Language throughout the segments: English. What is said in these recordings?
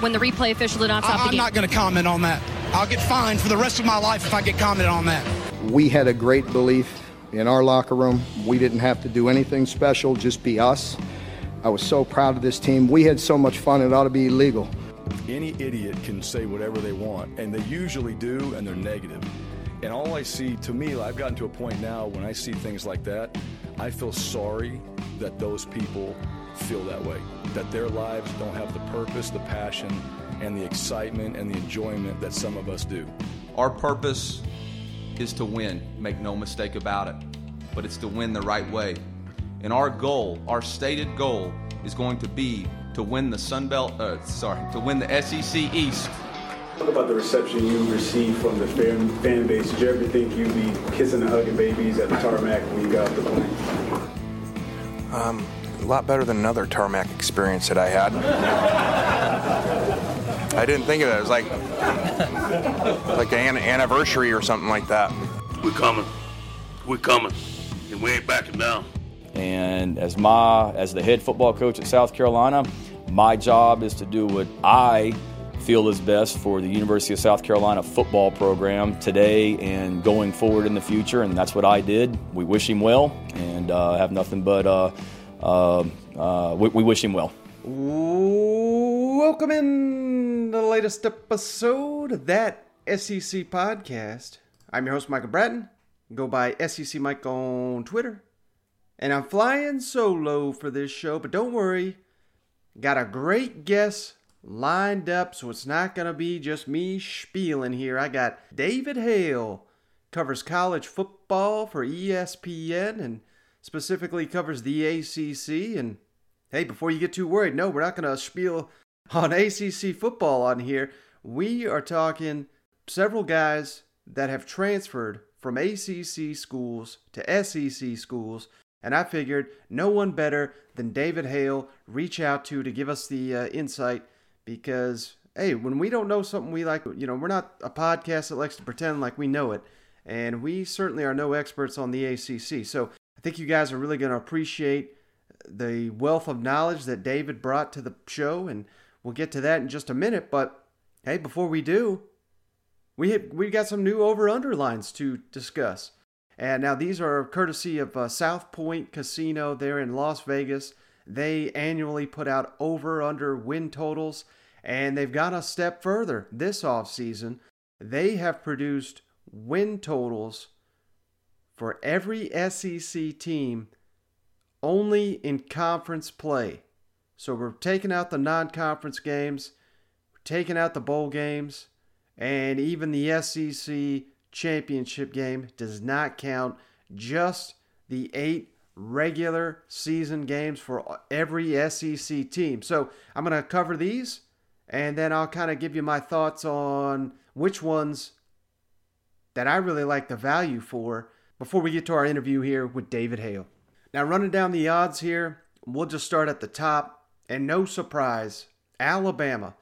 when the replay official did not stop I, the game? I'm not going to comment on that. I'll get fined for the rest of my life if I get commented on that. We had a great belief in our locker room. We didn't have to do anything special, just be us. I was so proud of this team. We had so much fun, it ought to be illegal. Any idiot can say whatever they want, and they usually do, and they're negative. And all I see, to me, I've gotten to a point now when I see things like that, I feel sorry that those people feel that way. That their lives don't have the purpose, the passion, and the excitement and the enjoyment that some of us do. Our purpose is to win, make no mistake about it. But it's to win the right way. And our goal, our stated goal, is going to be to win the Sun Belt, uh, sorry, to win the SEC East. Talk about the reception you received from the fan, fan base. Did you ever think you'd be kissing and hugging babies at the tarmac when you got off the plane? Um, a lot better than another tarmac experience that I had. I didn't think of it. It was like like an anniversary or something like that. We're coming. We're coming. And we ain't backing down. And as my as the head football coach at South Carolina, my job is to do what I feel is best for the University of South Carolina football program today and going forward in the future. And that's what I did. We wish him well and uh, have nothing but uh, Um, uh, we, we wish him well. Welcome in the latest episode of that SEC podcast. I'm your host, Michael Bratton. Go by SEC Mike on Twitter. And I'm flying solo for this show, but don't worry. Got a great guest lined up, so it's not going to be just me spieling here. I got David Hale, covers college football for ESPN and specifically covers the ACC. And hey, before you get too worried, no, we're not going to spiel on ACC football on here. We are talking several guys that have transferred from ACC schools to SEC schools. And I figured no one better than David Hale reach out to to give us the uh, insight because hey, when we don't know something we like, you know, we're not a podcast that likes to pretend like we know it, and we certainly are no experts on the ACC. So I think you guys are really going to appreciate the wealth of knowledge that David brought to the show, and we'll get to that in just a minute. But hey, before we do, we have, we got some new over underlines to discuss. And now these are courtesy of uh, South Point Casino there in Las Vegas. They annually put out over under win totals, and they've gone a step further this offseason. They have produced win totals for every SEC team only in conference play. So we're taking out the non conference games, we're taking out the bowl games, and even the SEC championship game does not count. Just the eight regular season games for every SEC team. So I'm going to cover these and then I'll kind of give you my thoughts on which ones that I really like the value for before we get to our interview here with David Hale. Now, running down the odds here, we'll just start at the top. And no surprise, Alabama,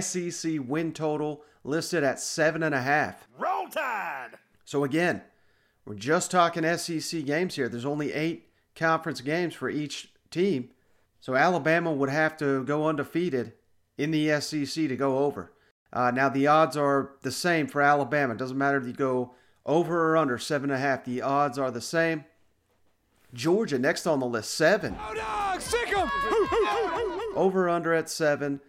SEC win total listed at seven and a half. Roll Tide! So again, we're just talking SEC games here. There's only eight conference games for each team. So Alabama would have to go undefeated in the SEC to go over. Uh, now the odds are the same for Alabama. It doesn't matter if you go over or under seven and a half. The odds are the same. Georgia next on the list, seven. Oh, dog, sick 'em! Over under at seven,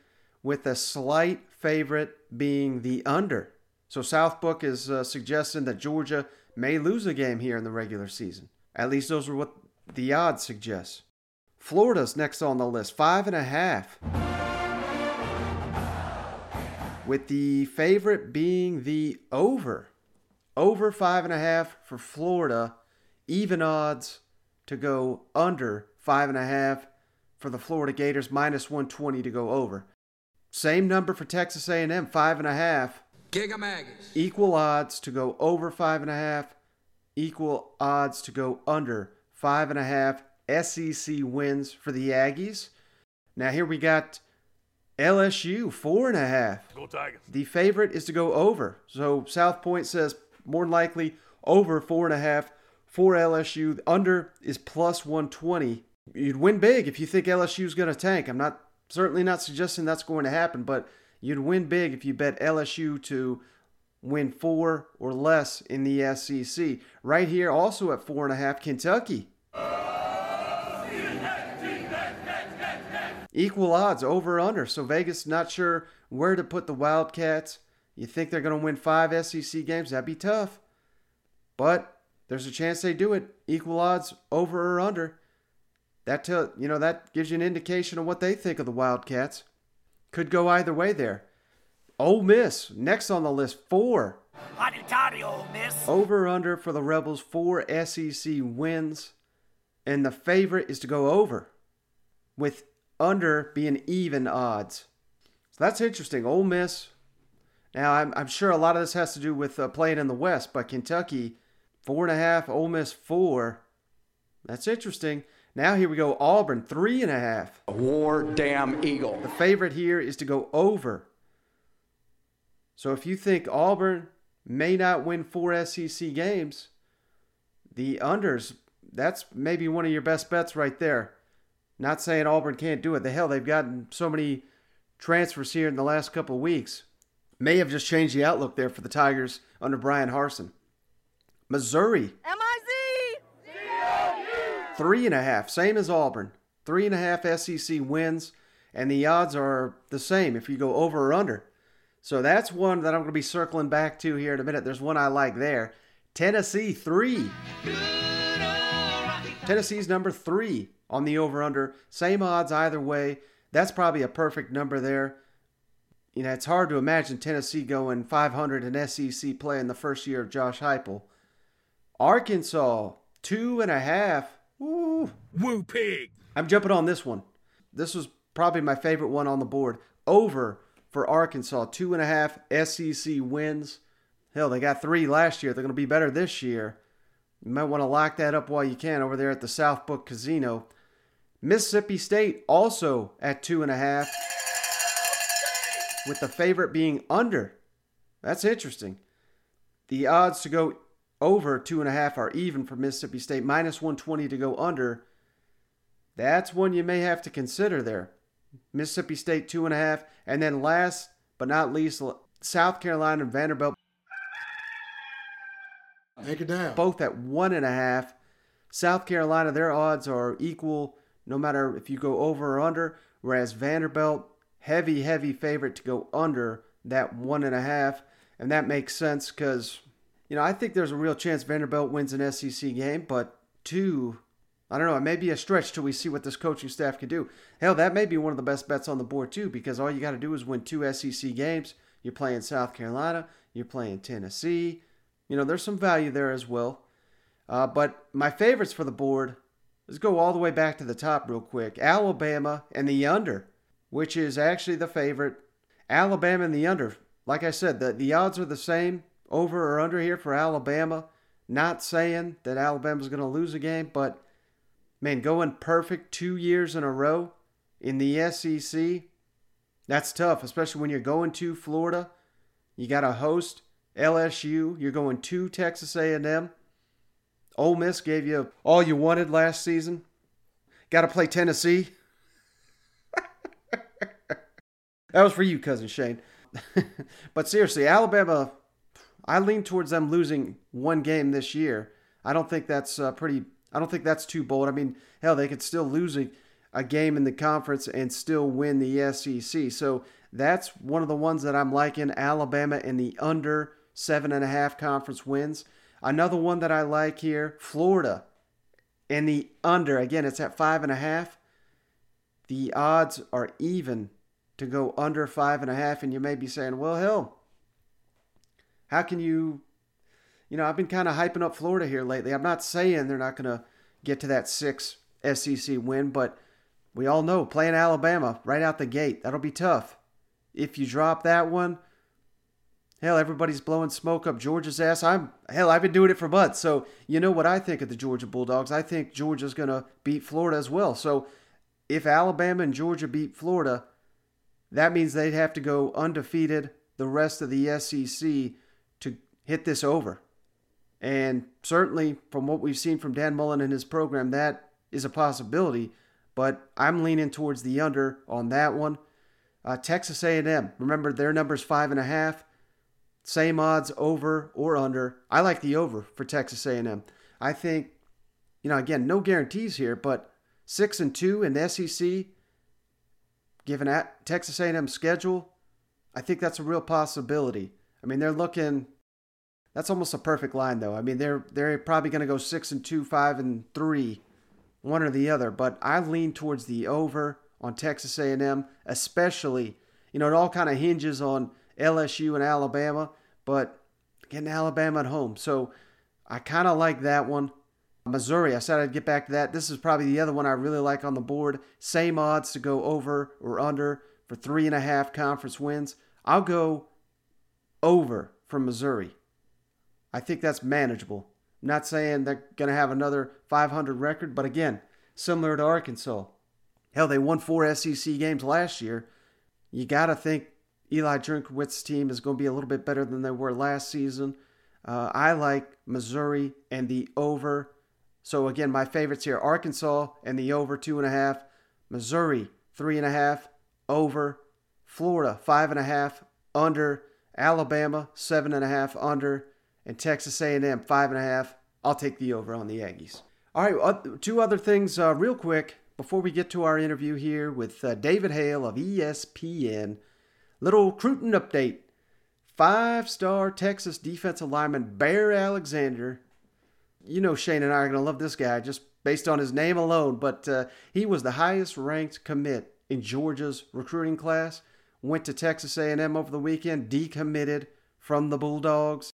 with a slight favorite being the under. So Southbook is uh, suggesting that Georgia may lose a game here in the regular season. At least those are what the odds suggest. Florida's next on the list, five and a half. With the favorite being the over. Over five and a half for Florida. Even odds to go under five and a half for the Florida Gators, minus 120 to go over. Same number for Texas A&M, five and a half. Equal odds to go over five and a half. Equal odds to go under five and a half. SEC wins for the Aggies. Now here we got LSU four and a half. Go Tigers. The favorite is to go over. So South Point says more than likely over four and a half for LSU. Under is plus 120. You'd win big if you think LSU is going to tank. I'm not certainly not suggesting that's going to happen, but You'd win big if you bet LSU to win four or less in the SEC. Right here, also at four and a half, Kentucky. Equal odds, over under. So Vegas not sure where to put the Wildcats. You think they're going to win five SEC games? That'd be tough. But there's a chance they do it. Equal odds, over or under. That tell you know that gives you an indication of what they think of the Wildcats. Could go either way there. Ole Miss next on the list, four. Ole Miss. Over or under for the Rebels, four SEC wins, and the favorite is to go over, with under being even odds. So that's interesting. Ole Miss. Now I'm I'm sure a lot of this has to do with uh, playing in the West, but Kentucky four and a half, Ole Miss four. That's interesting. Now here we go. Auburn three and a half. War damn eagle. The favorite here is to go over. So if you think Auburn may not win four SEC games, the unders, that's maybe one of your best bets right there. Not saying Auburn can't do it. The hell, they've gotten so many transfers here in the last couple weeks. May have just changed the outlook there for the Tigers under Bryan Harsin. Missouri. M-I-Z! Three and a half, same as Auburn. Three and a half SEC wins, and the odds are the same if you go over or under. So that's one that I'm going to be circling back to here in a minute. There's one I like there. Tennessee, three. Tennessee's number three on the over under. Same odds either way. That's probably a perfect number there. You know, it's hard to imagine Tennessee going 500 in SEC play in the first year of Josh Heupel. Arkansas, two and a half. Woo. Woo pig. I'm jumping on this one. This was probably my favorite one on the board. Over for Arkansas, two and a half SEC wins. Hell, they got three last year. They're going to be better this year. You might want to lock that up while you can over there at the South Point Casino. Mississippi State also at two and a half, with the favorite being under. That's interesting. The odds to go over two and a half are even for Mississippi State, minus 120 to go under. That's one you may have to consider there. Mississippi State two and a half, and then last but not least, South Carolina and Vanderbilt. Take it down. Both at one and a half. South Carolina, their odds are equal no matter if you go over or under, whereas Vanderbilt, heavy, heavy favorite to go under that one and a half. And that makes sense because, you know, I think there's a real chance Vanderbilt wins an SEC game, but two, I don't know, it may be a stretch till we see what this coaching staff can do. Hell, that may be one of the best bets on the board, too, because all you got to do is win two SEC games. You're playing South Carolina, you're playing Tennessee. You know, there's some value there as well. Uh, but my favorites for the board, let's go all the way back to the top real quick. Alabama and the under, which is actually the favorite. Alabama and the under. Like I said, the, the odds are the same over or under here for Alabama. Not saying that Alabama's going to lose a game, but man, going perfect two years in a row in the SEC, that's tough, especially when you're going to Florida. You got to host LSU. You're going to Texas A&M. Ole Miss gave you all you wanted last season. Got to play Tennessee. That was for you, cousin Shane. but seriously, Alabama, I lean towards them losing one game this year. I don't think that's uh, pretty. I don't think that's too bold. I mean, hell, they could still lose a, a game in the conference and still win the SEC. So that's one of the ones that I'm liking. Alabama in the under seven and a half conference wins. Another one that I like here, Florida in the under. Again, it's at five and a half. The odds are even to go under five and a half, and you may be saying, well, hell, how can you? You know, I've been kind of hyping up Florida here lately. I'm not saying they're not going to get to that six SEC win, but we all know playing Alabama right out the gate, that'll be tough. If you drop that one, hell, everybody's blowing smoke up Georgia's ass. I'm hell, I've been doing it for months. So you know what I think of the Georgia Bulldogs. I think Georgia's going to beat Florida as well. So if Alabama and Georgia beat Florida, that means they'd have to go undefeated the rest of the SEC to hit this over. And certainly, from what we've seen from Dan Mullen and his program, that is a possibility. But I'm leaning towards the under on that one. Uh, Texas A&M, remember their number's five and a half. Same odds over or under. I like the over for Texas A&M. I think, you know, again, no guarantees here, but six and two in the SEC, given at Texas A&M schedule, I think that's a real possibility. I mean, they're looking. That's almost a perfect line, though. I mean, they're they're probably going to go six and two, five and three, one or the other. But I lean towards the over on Texas A&M, especially. You know, it all kind of hinges on LSU and Alabama, but getting Alabama at home. So I kind of like that one. Missouri, I said I'd get back to that. This is probably the other one I really like on the board. Same odds to go over or under for three and a half conference wins. I'll go over from Missouri. I think that's manageable. I'm not saying they're going to have another 500 record, but again, similar to Arkansas. Hell, they won four SEC games last year. You got to think Eli Drinkwitz's team is going to be a little bit better than they were last season. Uh, I like Missouri and the over. So again, my favorites here: Arkansas and the over two and a half, Missouri three and a half, over, Florida five and a half, under, Alabama seven and a half, under, and Texas A&M five and a half. I'll take the over on the Aggies. All right, two other things uh, real quick before we get to our interview here with uh, David Hale of ESPN. Little recruiting update. Five star Texas defensive lineman Bear Alexander. You know Shane and I are going to love this guy just based on his name alone, but uh, he was the highest ranked commit in Georgia's recruiting class. Went to Texas A&M over the weekend, decommitted from the Bulldogs.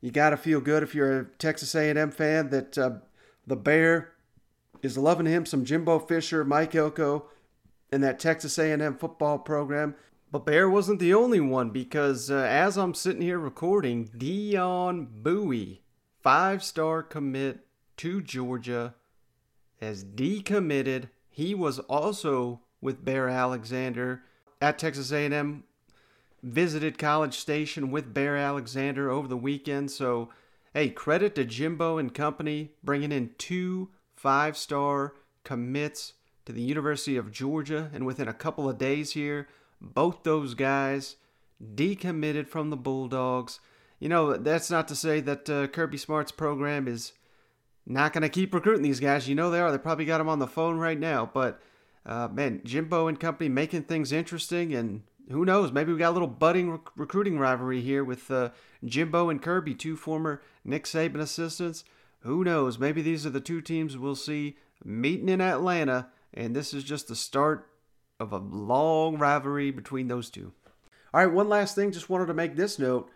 You got to feel good if you're a Texas A&M fan that uh, the Bear is loving him some Jimbo Fisher, Mike Elko, and that Texas A&M football program. But Bear wasn't the only one because uh, as I'm sitting here recording, Dion Bowie, five star commit to Georgia, has decommitted. He was also with Bear Alexander at Texas A&M. Visited College Station with Bear Alexander over the weekend. So, hey, credit to Jimbo and company bringing in two five star commits to the University of Georgia. And within a couple of days here, both those guys decommitted from the Bulldogs. You know, that's not to say that uh, Kirby Smart's program is not going to keep recruiting these guys. You know they are. They probably got them on the phone right now. But, uh, man, Jimbo and company making things interesting. And who knows? Maybe we got a little budding rec- recruiting rivalry here with uh, Jimbo and Kirby, two former Nick Saban assistants. Who knows? Maybe these are the two teams we'll see meeting in Atlanta. And this is just the start of a long rivalry between those two. All right, one last thing. Just wanted to make this note.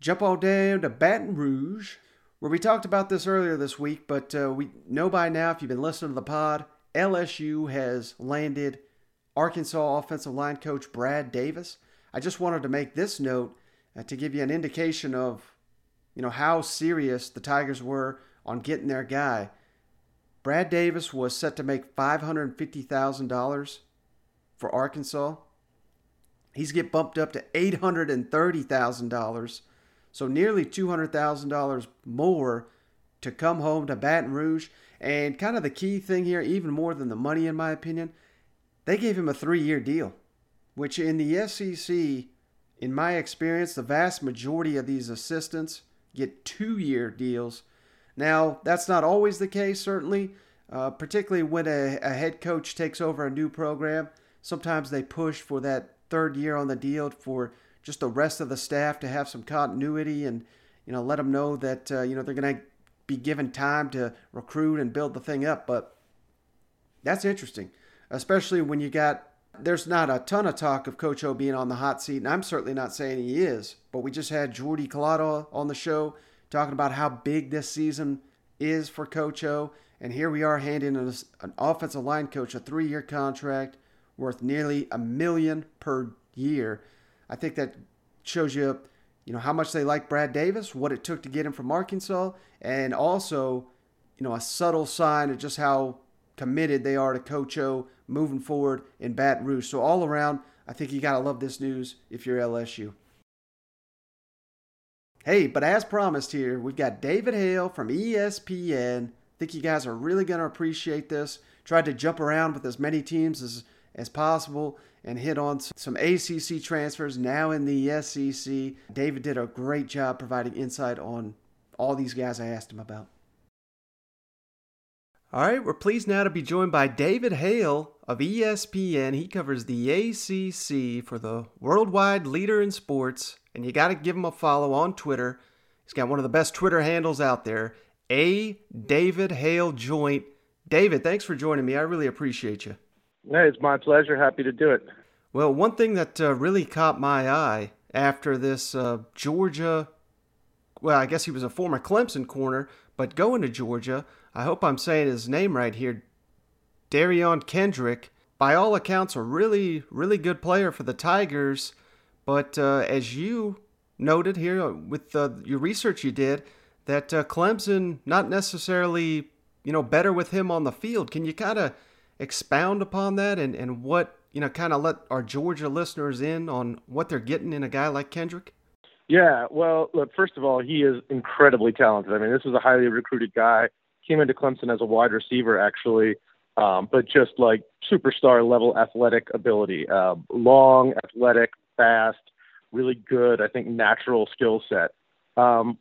Jump all down to Baton Rouge, where we talked about this earlier this week, but uh, we know by now, if you've been listening to the pod, LSU has landed Arkansas offensive line coach Brad Davis. I just wanted to make this note uh, to give you an indication of, you know, how serious the Tigers were on getting their guy. Brad Davis was set to make $550,000 for Arkansas. He's get bumped up to $830,000. So nearly $200,000 more to come home to Baton Rouge. And kind of the key thing here, even more than the money, in my opinion, they gave him a three year deal, which in the SEC, in my experience, the vast majority of these assistants get two year deals. Now, that's not always the case, certainly, uh, particularly when a, a head coach takes over a new program. Sometimes they push for that third year on the deal for just the rest of the staff to have some continuity and you know let them know that uh, you know they're going to be given time to recruit and build the thing up. But that's interesting, especially when you got there's not a ton of talk of Coach O being on the hot seat, and I'm certainly not saying he is. But we just had Jordy Culotta on the show talking about how big this season is for Coach O, and here we are handing an, an offensive line coach a three-year contract worth nearly a million per year. I think that shows you, you know, how much they like Brad Davis, what it took to get him from Arkansas, and also, you know, a subtle sign of just how committed they are to Coach O moving forward in Baton Rouge. So all around, I think you gotta love this news if you're LSU. Hey, but as promised here, we've got David Hale from ESPN. I think you guys are really gonna appreciate this. Tried to jump around with as many teams as as possible and hit on some ACC transfers now in the SEC. David did a great job providing insight on all these guys I asked him about. All right, we're pleased now to be joined by David Hale of ESPN. He covers the ACC for the worldwide leader in sports, and you got to give him a follow on Twitter. He's got one of the best Twitter handles out there, A David Hale Joint. David, thanks for joining me. I really appreciate you. It's my pleasure. Happy to do it. Well, one thing that uh, really caught my eye after this uh, Georgia, well, I guess he was a former Clemson corner, but going to Georgia, I hope I'm saying his name right here, Derion Kendrick. By all accounts, a really, really good player for the Tigers. But uh, as you noted here with your research you did, that uh, Clemson not necessarily, you know, better with him on the field. Can you kind of expound upon that and, and what, you know, kind of let our Georgia listeners in on what they're getting in a guy like Kendrick? Yeah, well, look, first of all, he is incredibly talented. I mean, this is a highly recruited guy. Came into Clemson as a wide receiver, actually, um, but just like superstar level athletic ability. Uh, long, athletic, fast, really good, I think, natural skill set. Um,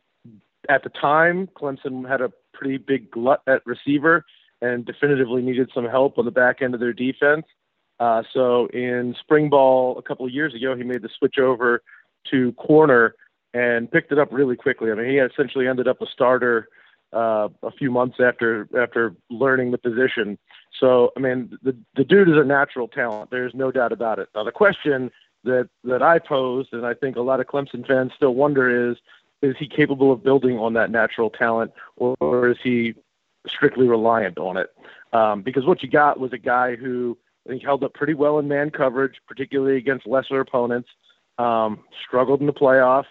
at the time, Clemson had a pretty big glut at receiver and definitively needed some help on the back end of their defense. Uh, so in spring ball a couple of years ago, he made the switch over to corner and picked it up really quickly. I mean, he essentially ended up a starter uh, a few months after after learning the position. So, I mean, the the dude is a natural talent. There's no doubt about it. Now, the question that that I posed, and I think a lot of Clemson fans still wonder, is is he capable of building on that natural talent, or, or is he strictly reliant on it? Um, because what you got was a guy who I think held up pretty well in man coverage, particularly against lesser opponents. Um, struggled in the playoff,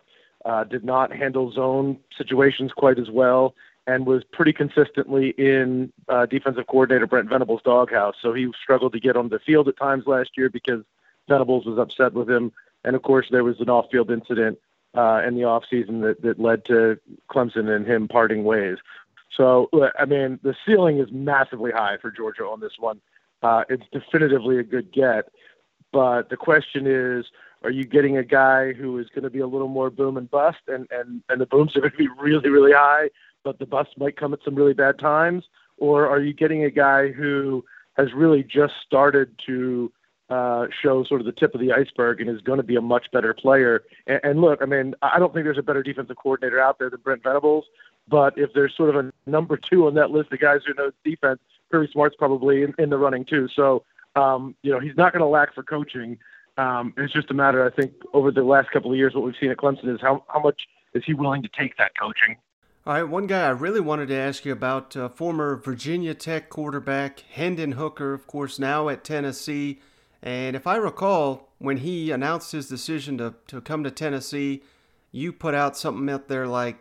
uh, did not handle zone situations quite as well, and was pretty consistently in uh, defensive coordinator Brent Venables' doghouse. So he struggled to get on the field at times last year because Venables was upset with him. And of course, there was an off-field incident uh, in the offseason that, that led to Clemson and him parting ways. So, I mean, the ceiling is massively high for Georgia on this one. Uh, it's definitively a good get. But the question is, are you getting a guy who is going to be a little more boom and bust, and and and the booms are going to be really really high, but the bust might come at some really bad times, or are you getting a guy who has really just started to uh, show sort of the tip of the iceberg and is going to be a much better player. And, and look, I mean, I don't think there's a better defensive coordinator out there than Brent Venables. But if there's sort of a number two on that list of guys who know defense, Kirby Smart's probably in, in the running too. So, um, you know, he's not going to lack for coaching. Um, it's just a matter, I think, over the last couple of years, what we've seen at Clemson is how, how much is he willing to take that coaching? All right, one guy I really wanted to ask you about, uh, former Virginia Tech quarterback Hendon Hooker, of course, now at Tennessee. And if I recall, when he announced his decision to, to come to Tennessee, you put out something out there like,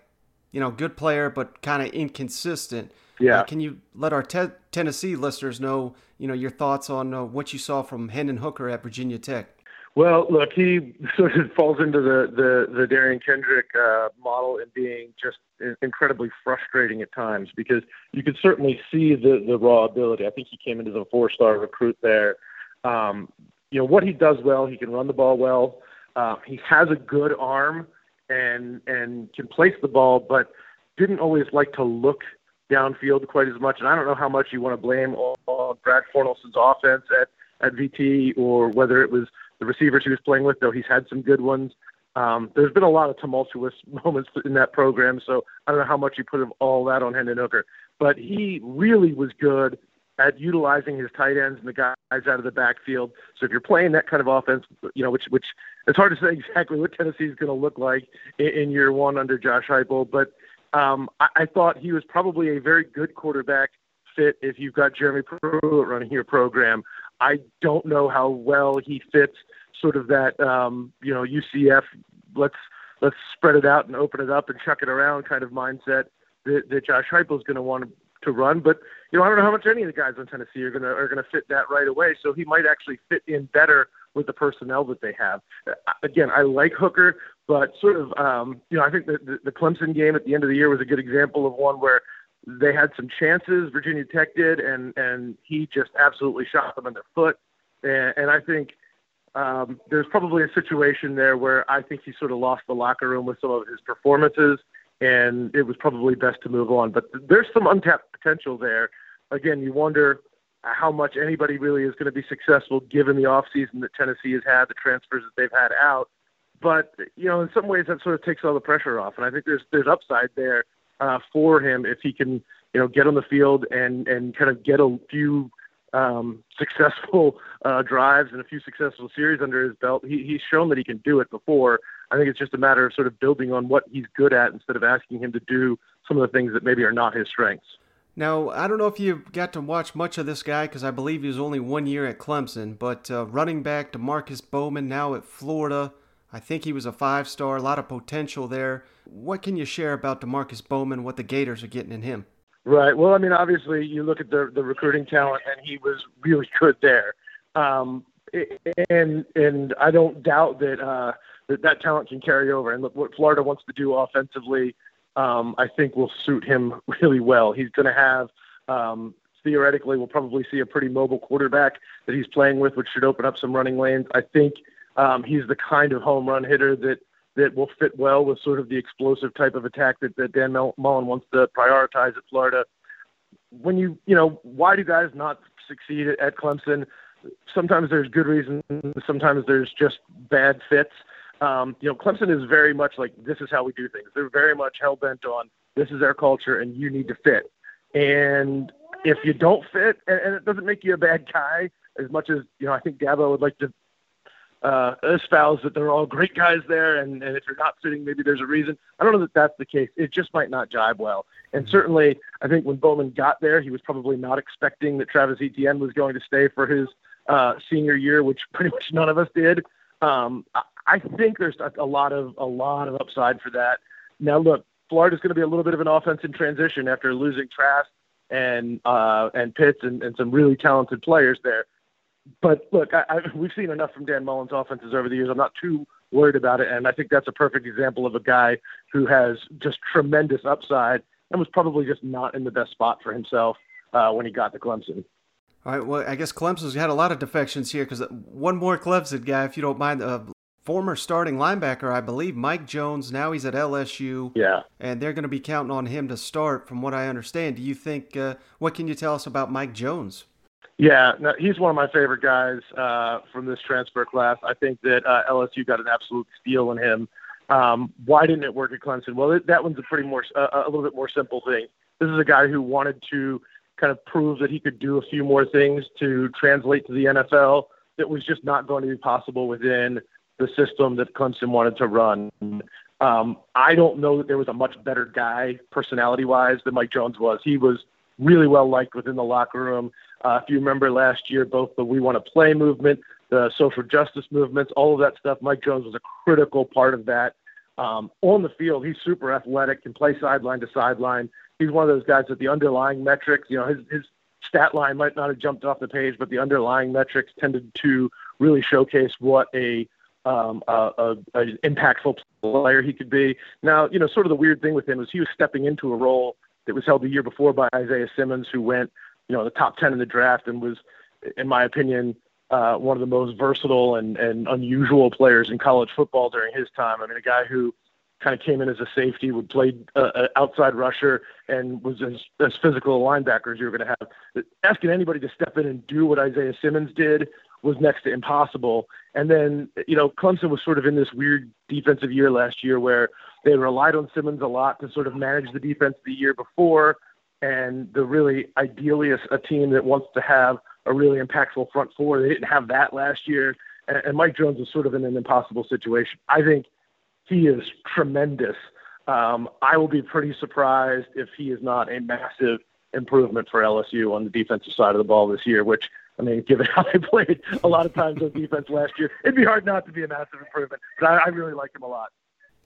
you know, good player, but kind of inconsistent. Yeah. Uh, can you let our te- Tennessee listeners know, you know, your thoughts on uh, what you saw from Hendon Hooker at Virginia Tech? Well, look, he sort of falls into the the, the Derion Kendrick uh, model in being just incredibly frustrating at times because you could certainly see the the raw ability. I think he came into the four star recruit there. Um, you know what he does well. He can run the ball well. Uh, he has a good arm and and can place the ball, but didn't always like to look downfield quite as much. And I don't know how much you want to blame on Brad Cornelsen's offense at at VT or whether it was the receivers he was playing with, though he's had some good ones. Um, there's been a lot of tumultuous moments in that program, so I don't know how much you put of all that on Hendon Hooker. But he really was good at utilizing his tight ends and the guys out of the backfield. So if you're playing that kind of offense, you know, which which it's hard to say exactly what Tennessee is going to look like in, in year one under Josh Heupel, but um, I, I thought he was probably a very good quarterback fit if you've got Jeremy Pruitt running your program. I don't know how well he fits sort of that um, you know UCF let's let's spread it out and open it up and chuck it around kind of mindset that, that Josh Heupel is going to want to run. But you know I don't know how much any of the guys on Tennessee are to are to fit that right away. So he might actually fit in better with the personnel that they have. Again, I like Hooker, but sort of um, you know I think the, the the Clemson game at the end of the year was a good example of one where they had some chances. Virginia Tech did, and and he just absolutely shot them in the foot. and, and I think um, there's probably a situation there where I think he sort of lost the locker room with some of his performances, and it was probably best to move on. But there's some untapped potential there. Again, you wonder how much anybody really is going to be successful given the offseason that Tennessee has had, the transfers that they've had out. But you know, in some ways, that sort of takes all the pressure off, and I think there's there's upside there uh, for him if he can, you know, get on the field and and kind of get a few um, successful uh, drives and a few successful series under his belt. He, he's shown that he can do it before. I think it's just a matter of sort of building on what he's good at instead of asking him to do some of the things that maybe are not his strengths. Now, I don't know if you got to watch much of this guy because I believe he was only one year at Clemson, but uh, running back Demarkcus Bowman now at Florida. I think he was a five star, a lot of potential there. What can you share about Demarkcus Bowman, what the Gators are getting in him? Right. Well, I mean, obviously, you look at the the recruiting talent, and he was really good there. Um, and and I don't doubt that uh, that that talent can carry over. And look, what Florida wants to do offensively um, I think will suit him really well. He's going to have um, theoretically we'll probably see a pretty mobile quarterback that he's playing with, which should open up some running lanes. I think um, he's the kind of home run hitter that that will fit well with sort of the explosive type of attack that, that Dan Mullen wants to prioritize at Florida. When you you know why do guys not succeed at Clemson? Sometimes there's good reasons. Sometimes there's just bad fits. Um, you know, Clemson is very much like this is how we do things. They're very much hell bent on this is our culture and you need to fit. And if you don't fit, and, and it doesn't make you a bad guy as much as you know, I think Dabo would like to uh, espouse that they're all great guys there, and, and if you're not fitting, maybe there's a reason. I don't know that that's the case. It just might not jibe well. And certainly, I think when Bowman got there, he was probably not expecting that Travis Etienne was going to stay for his uh, senior year, which pretty much none of us did. Um, I think there's a, a lot of a lot of upside for that. Now, look, Florida's going to be a little bit of an offense in transition after losing Trask and uh, and Pitts and, and some really talented players there. But look, I, I, we've seen enough from Dan Mullen's offenses over the years. I'm not too worried about it, and I think that's a perfect example of a guy who has just tremendous upside and was probably just not in the best spot for himself uh, when he got to Clemson. All right. Well, I guess Clemson's had a lot of defections here because one more Clemson guy, if you don't mind, uh, former starting linebacker, I believe, Mike Jones. Now he's at LSU. Yeah. And they're going to be counting on him to start, from what I understand. Do you think, uh, what can you tell us about Mike Jones? Yeah, no, he's one of my favorite guys uh, from this transfer class. I think that uh, LSU got an absolute steal in him. Um, why didn't it work at Clemson? Well, it, that one's a pretty more, uh, a little bit more simple thing. This is a guy who wanted to kind of prove that he could do a few more things to translate to the NFL that was just not going to be possible within the system that Clemson wanted to run. Um, I don't know that there was a much better guy personality wise than Mike Jones was. He was really well liked within the locker room. Uh, if you remember last year, both the We Want to Play movement, the social justice movements, all of that stuff, Mike Jones was a critical part of that. Um, on the field, he's super athletic, can play sideline to sideline. He's one of those guys that the underlying metrics, you know, his, his stat line might not have jumped off the page, but the underlying metrics tended to really showcase what a um, a, a, impactful player he could be. Now, you know, sort of the weird thing with him was he was stepping into a role that was held the year before by Isaiah Simmons, who went, you know, the top ten in the draft and was, in my opinion, uh, one of the most versatile and, and unusual players in college football during his time. I mean, a guy who kind of came in as a safety, would play uh, outside rusher, and was as, as physical a linebacker as you were going to have. Asking anybody to step in and do what Isaiah Simmons did was next to impossible. And then, you know, Clemson was sort of in this weird defensive year last year where they relied on Simmons a lot to sort of manage the defense the year before. And the really ideally a, a team that wants to have a really impactful front four, they didn't have that last year. And, and Mike Jones was sort of in an impossible situation. I think he is tremendous. Um, I will be pretty surprised if he is not a massive improvement for LSU on the defensive side of the ball this year, which I mean, given how they played a lot of times on defense last year, it'd be hard not to be a massive improvement. But I, I really like him a lot.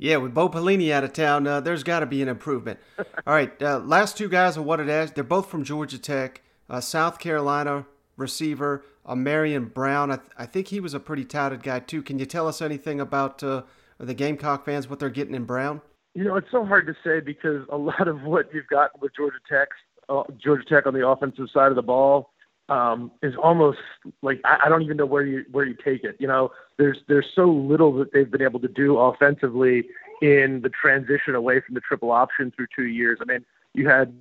Yeah, with Bo Pelini out of town, uh, there's got to be an improvement. All right, uh, last two guys are what it is. They're both from Georgia Tech, uh, South Carolina receiver, uh, Ahmarean Brown. I, th- I, think he was a pretty touted guy too. Can you tell us anything about uh, the Gamecock fans, what they're getting in Brown? You know, it's so hard to say because a lot of what you've got with Georgia Tech, uh, Georgia Tech on the offensive side of the ball, um, is almost like I, I don't even know where you where you take it. You know, there's there's so little that they've been able to do offensively in the transition away from the triple option through two years. I mean, you had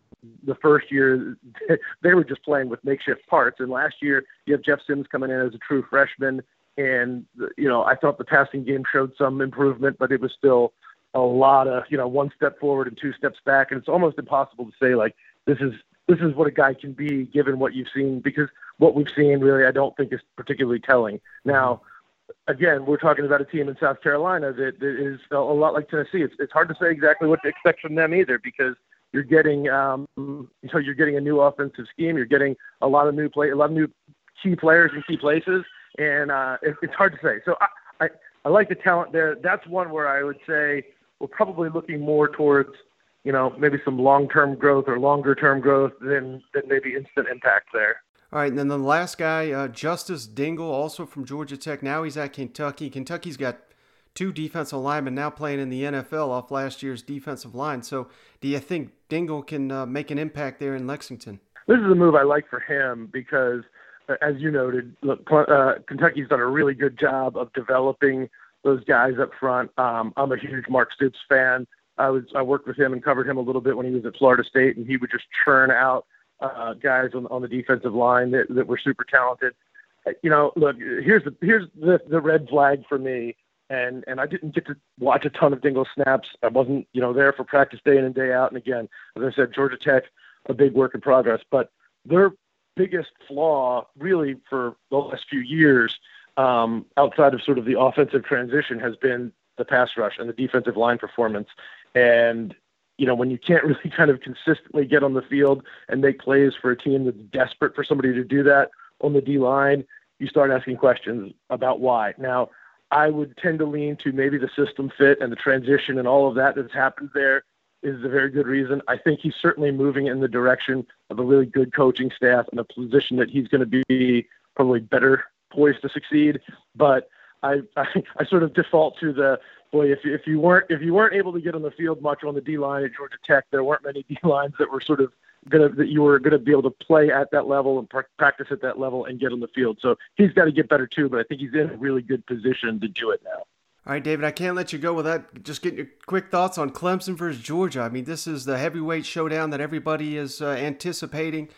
the first year they were just playing with makeshift parts, and last year you have Jeff Sims coming in as a true freshman, and you know I thought the passing game showed some improvement, but it was still a lot of you know one step forward and two steps back, and it's almost impossible to say like this is this is what a guy can be given what you've seen because what we've seen really I don't think is particularly telling. Now, again, we're talking about a team in South Carolina that, that is a lot like Tennessee. It's it's hard to say exactly what to expect from them either because you're getting um so you're getting a new offensive scheme, you're getting a lot of new play a lot of new key players in key places and uh it, it's hard to say. So I, I I like the talent there. That's one where I would say we're probably looking more towards you know, maybe some long-term growth or longer-term growth than than maybe instant impact there. All right, and then the last guy, uh, Justice Dingle, also from Georgia Tech. Now he's at Kentucky. Kentucky's got two defensive linemen now playing in the NFL off last year's defensive line. So, do you think Dingle can uh, make an impact there in Lexington? This is a move I like for him because, uh, as you noted, look, uh, Kentucky's done a really good job of developing those guys up front. Um, I'm a huge Mark Stoops fan. I was I worked with him and covered him a little bit when he was at Florida State, and he would just churn out uh, guys on on the defensive line that, that were super talented. Uh, you know, look, here's the here's the the red flag for me, and and I didn't get to watch a ton of Dingle snaps. I wasn't you know there for practice day in and day out. And again, as I said, Georgia Tech, a big work in progress, but their biggest flaw really for the last few years, um, outside of sort of the offensive transition, has been the pass rush and the defensive line performance. And you know, when you can't really kind of consistently get on the field and make plays for a team that's desperate for somebody to do that on the D line, you start asking questions about why. Now, I would tend to lean to maybe the system fit and the transition and all of that that's happened there is a very good reason. I think he's certainly moving in the direction of a really good coaching staff and a position that he's going to be probably better poised to succeed. But I, I, I sort of default to the boy, if if you weren't if you weren't able to get on the field much on the D line at Georgia Tech, there weren't many D lines that were sort of gonna that you were gonna be able to play at that level and pr- practice at that level and get on the field. So he's got to get better too, but I think he's in a really good position to do it now. All right, David, I can't let you go without just getting your quick thoughts on Clemson versus Georgia. I mean, this is the heavyweight showdown that everybody is uh, anticipating.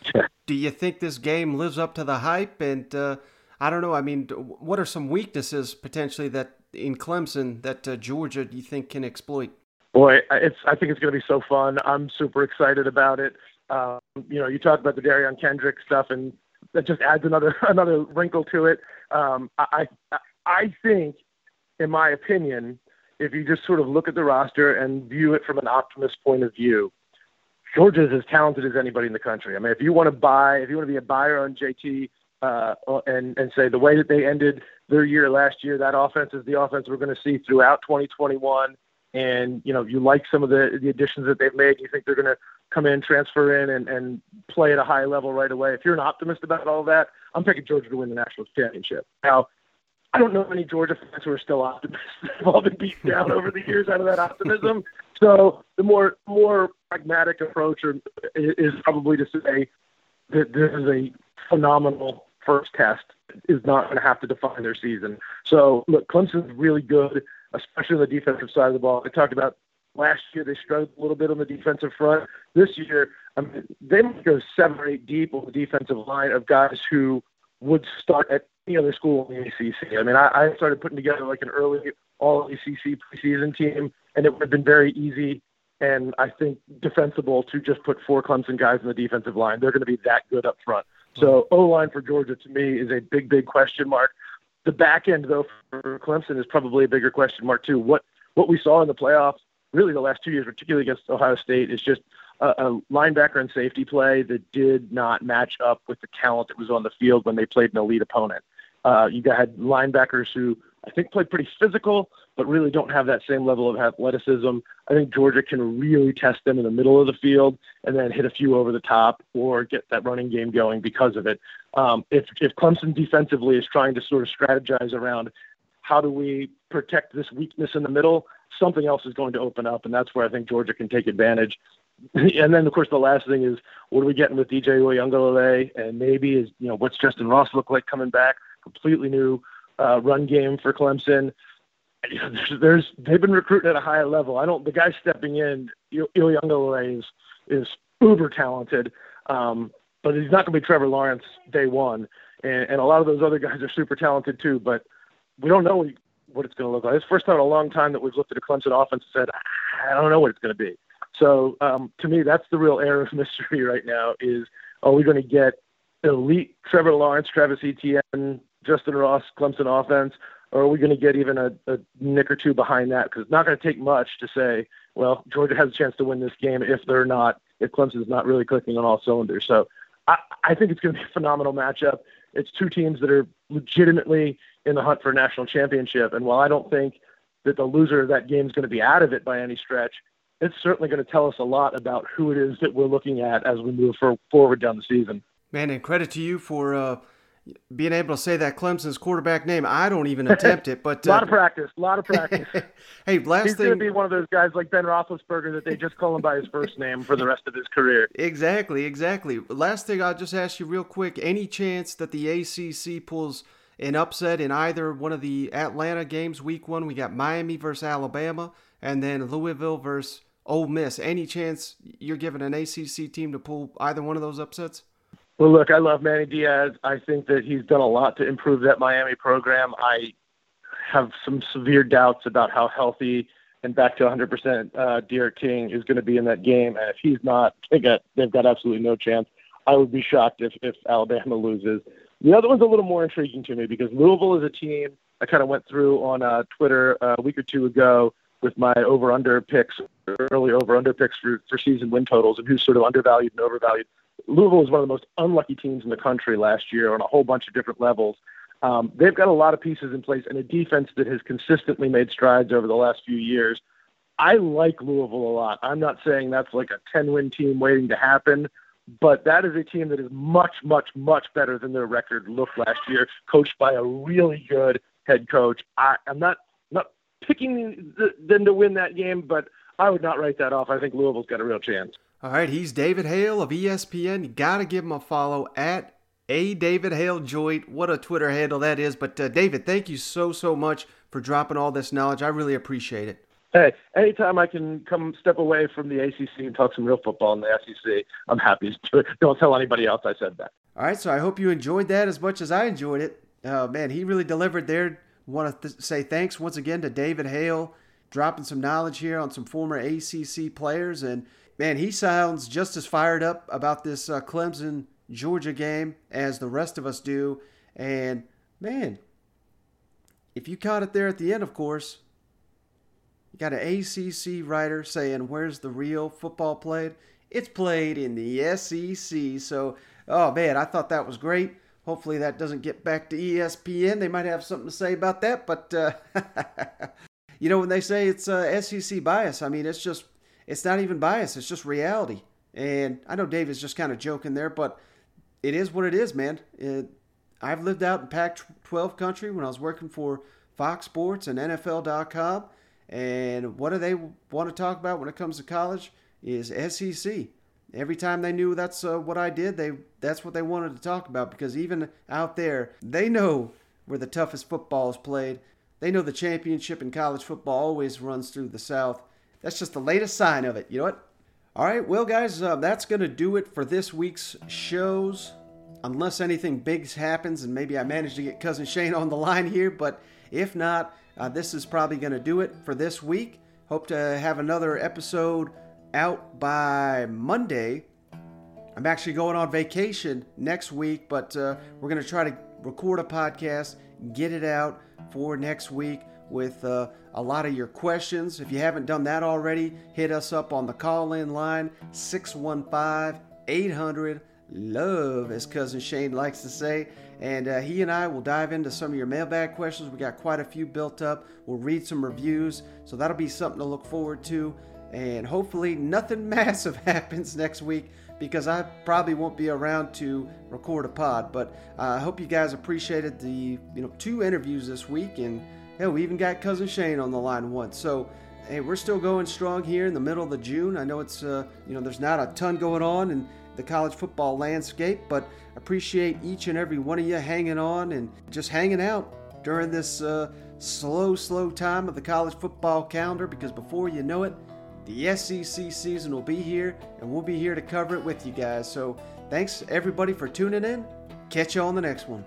Do you think this game lives up to the hype? And uh, I don't know. I mean, what are some weaknesses potentially that in Clemson that uh, Georgia do you think can exploit? Boy, it's I think it's going to be so fun. I'm super excited about it. Um, you know, you talked about the Derion Kendrick stuff, and that just adds another another wrinkle to it. Um, I I think, in my opinion, if you just sort of look at the roster and view it from an optimist point of view, Georgia is as talented as anybody in the country. I mean, if you want to buy, if you want to be a buyer on JT uh, and and say the way that they ended their year last year, that offense is the offense we're going to see throughout 2021. And you know, you like some of the the additions that they've made. You think they're going to come in, transfer in, and and play at a high level right away. If you're an optimist about all that, I'm picking Georgia to win the national championship. Now, I don't know any Georgia fans who are still optimists. They've all been beaten down over the years out of that optimism. So the more more pragmatic approach is probably to say that this is a phenomenal first test is not going to have to define their season. So, look, Clemson's really good, especially on the defensive side of the ball. I talked about last year they struggled a little bit on the defensive front. This year, I mean, they might go seven or eight deep on the defensive line of guys who would start at any other school in the ACC. I mean, I, I started putting together like an early all ACC preseason team, and it would have been very easy and I think defensible to just put four Clemson guys in the defensive line. They're going to be that good up front. So O line for Georgia to me is a big, big question mark. The back end though for Clemson is probably a bigger question mark too. What what we saw in the playoffs, really the last two years, particularly against Ohio State, is just a, a linebacker and safety play that did not match up with the talent that was on the field when they played an elite opponent. Uh, you had linebackers who I think play pretty physical, but really don't have that same level of athleticism. I think Georgia can really test them in the middle of the field and then hit a few over the top or get that running game going because of it. Um, if, if Clemson defensively is trying to sort of strategize around how do we protect this weakness in the middle, something else is going to open up, and that's where I think Georgia can take advantage. and then of course the last thing is what are we getting with DJ Uiagalelei and maybe is you know what's Justin Ross look like coming back? Completely new uh, run game for Clemson. There's, there's they've been recruiting at a high level. I don't the guy stepping in Uiagalelei is is uber talented, um, but he's not going to be Trevor Lawrence day one. And, and a lot of those other guys are super talented too, but we don't know what it's going to look like. It's the first time in a long time that we've looked at a Clemson offense and said, I don't know what it's going to be. So um, to me, that's the real air of mystery right now. Is are we going to get elite Trevor Lawrence, Travis Etienne, Justyn Ross, Clemson offense, or are we going to get even a, a nick or two behind that? Because it's not going to take much to say, well, Georgia has a chance to win this game if they're not, if Clemson's not really clicking on all cylinders. So I, I think it's going to be a phenomenal matchup. It's two teams that are legitimately in the hunt for a national championship. And while I don't think that the loser of that game is going to be out of it by any stretch, it's certainly going to tell us a lot about who it is that we're looking at as we move for, forward down the season. Man, and credit to you for uh, being able to say that Clemson's quarterback name. I don't even attempt it, but a lot uh, of practice, a lot of practice. hey, last He's thing, going to be one of those guys like Ben Roethlisberger that they just call him by his first name for the rest of his career. Exactly, exactly. Last thing, I'll just ask you real quick: any chance that the ACC pulls an upset in either one of the Atlanta games? Week one, we got Miami versus Alabama, and then Louisville versus Ole Miss. Any chance you're giving an ACC team to pull either one of those upsets? Well, look, I love Manny Diaz. I think that he's done a lot to improve that Miami program. I have some severe doubts about how healthy and back to 100% uh, D'Eriq King is going to be in that game. And if he's not, they got, they've got absolutely no chance. I would be shocked if, if Alabama loses. The other one's a little more intriguing to me because Louisville is a team I kind of went through on uh, Twitter uh, a week or two ago with my over under picks, early over under picks for, for season win totals and who's sort of undervalued and overvalued. Louisville was one of the most unlucky teams in the country last year on a whole bunch of different levels. Um, they've got a lot of pieces in place and a defense that has consistently made strides over the last few years. I like Louisville a lot. I'm not saying that's like a 10 win team waiting to happen, but that is a team that is much, much, much better than their record looked last year, coached by a really good head coach. I, I'm not not picking them to win that game, but I would not write that off. I think Louisville's got a real chance. All right, he's David Hale of ESPN. You got to give him a follow at a David Hale Joint. What a Twitter handle that is. But uh, David, thank you so so much for dropping all this knowledge. I really appreciate it. Hey, anytime I can come step away from the ACC and talk some real football in the SEC, I'm happy to Don't tell anybody else I said that. All right, so I hope you enjoyed that as much as I enjoyed it. Uh, man, he really delivered there. Want to th- say thanks once again to David Hale, dropping some knowledge here on some former ACC players. And man, he sounds just as fired up about this uh, Clemson Georgia game as the rest of us do. And man, if you caught it there at the end, of course, you got an ACC writer saying, Where's the real football played? It's played in the SEC. So, oh man, I thought that was great. Hopefully that doesn't get back to ESPN. They might have something to say about that. But, uh, you know, when they say it's uh, SEC bias, I mean, it's just, it's not even bias, it's just reality. And I know Dave is just kind of joking there, but it is what it is, man. It, I've lived out in Pac 12 country when I was working for Fox Sports and NFL.com. And what do they want to talk about when it comes to college is SEC. Every time they knew that's uh, what I did, they that's what they wanted to talk about because even out there, they know where the toughest football is played. They know the championship in college football always runs through the South. That's just the latest sign of it. You know what? All right, well, guys, uh, that's going to do it for this week's shows. Unless anything big happens and maybe I manage to get Cousin Shane on the line here, but if not, uh, this is probably going to do it for this week. Hope to have another episode out by Monday. I'm actually going on vacation next week, but uh, we're going to try to record a podcast, get it out for next week with uh, a lot of your questions. If you haven't done that already, hit us up on the call in line 615 800 love, as cousin Shane likes to say. And uh, he and I will dive into some of your mailbag questions. We got quite a few built up. We'll read some reviews, so that'll be something to look forward to. And hopefully, nothing massive happens next week because I probably won't be around to record a pod. But I hope you guys appreciated the you know two interviews this week, and hell, we even got cousin Shane on the line once. So hey, we're still going strong here in the middle of the June. I know it's uh, you know there's not a ton going on in the college football landscape, but appreciate each and every one of you hanging on and just hanging out during this uh, slow, slow time of the college football calendar. Because before you know it, the SEC season will be here, and we'll be here to cover it with you guys. So thanks everybody for tuning in. Catch you on the next one.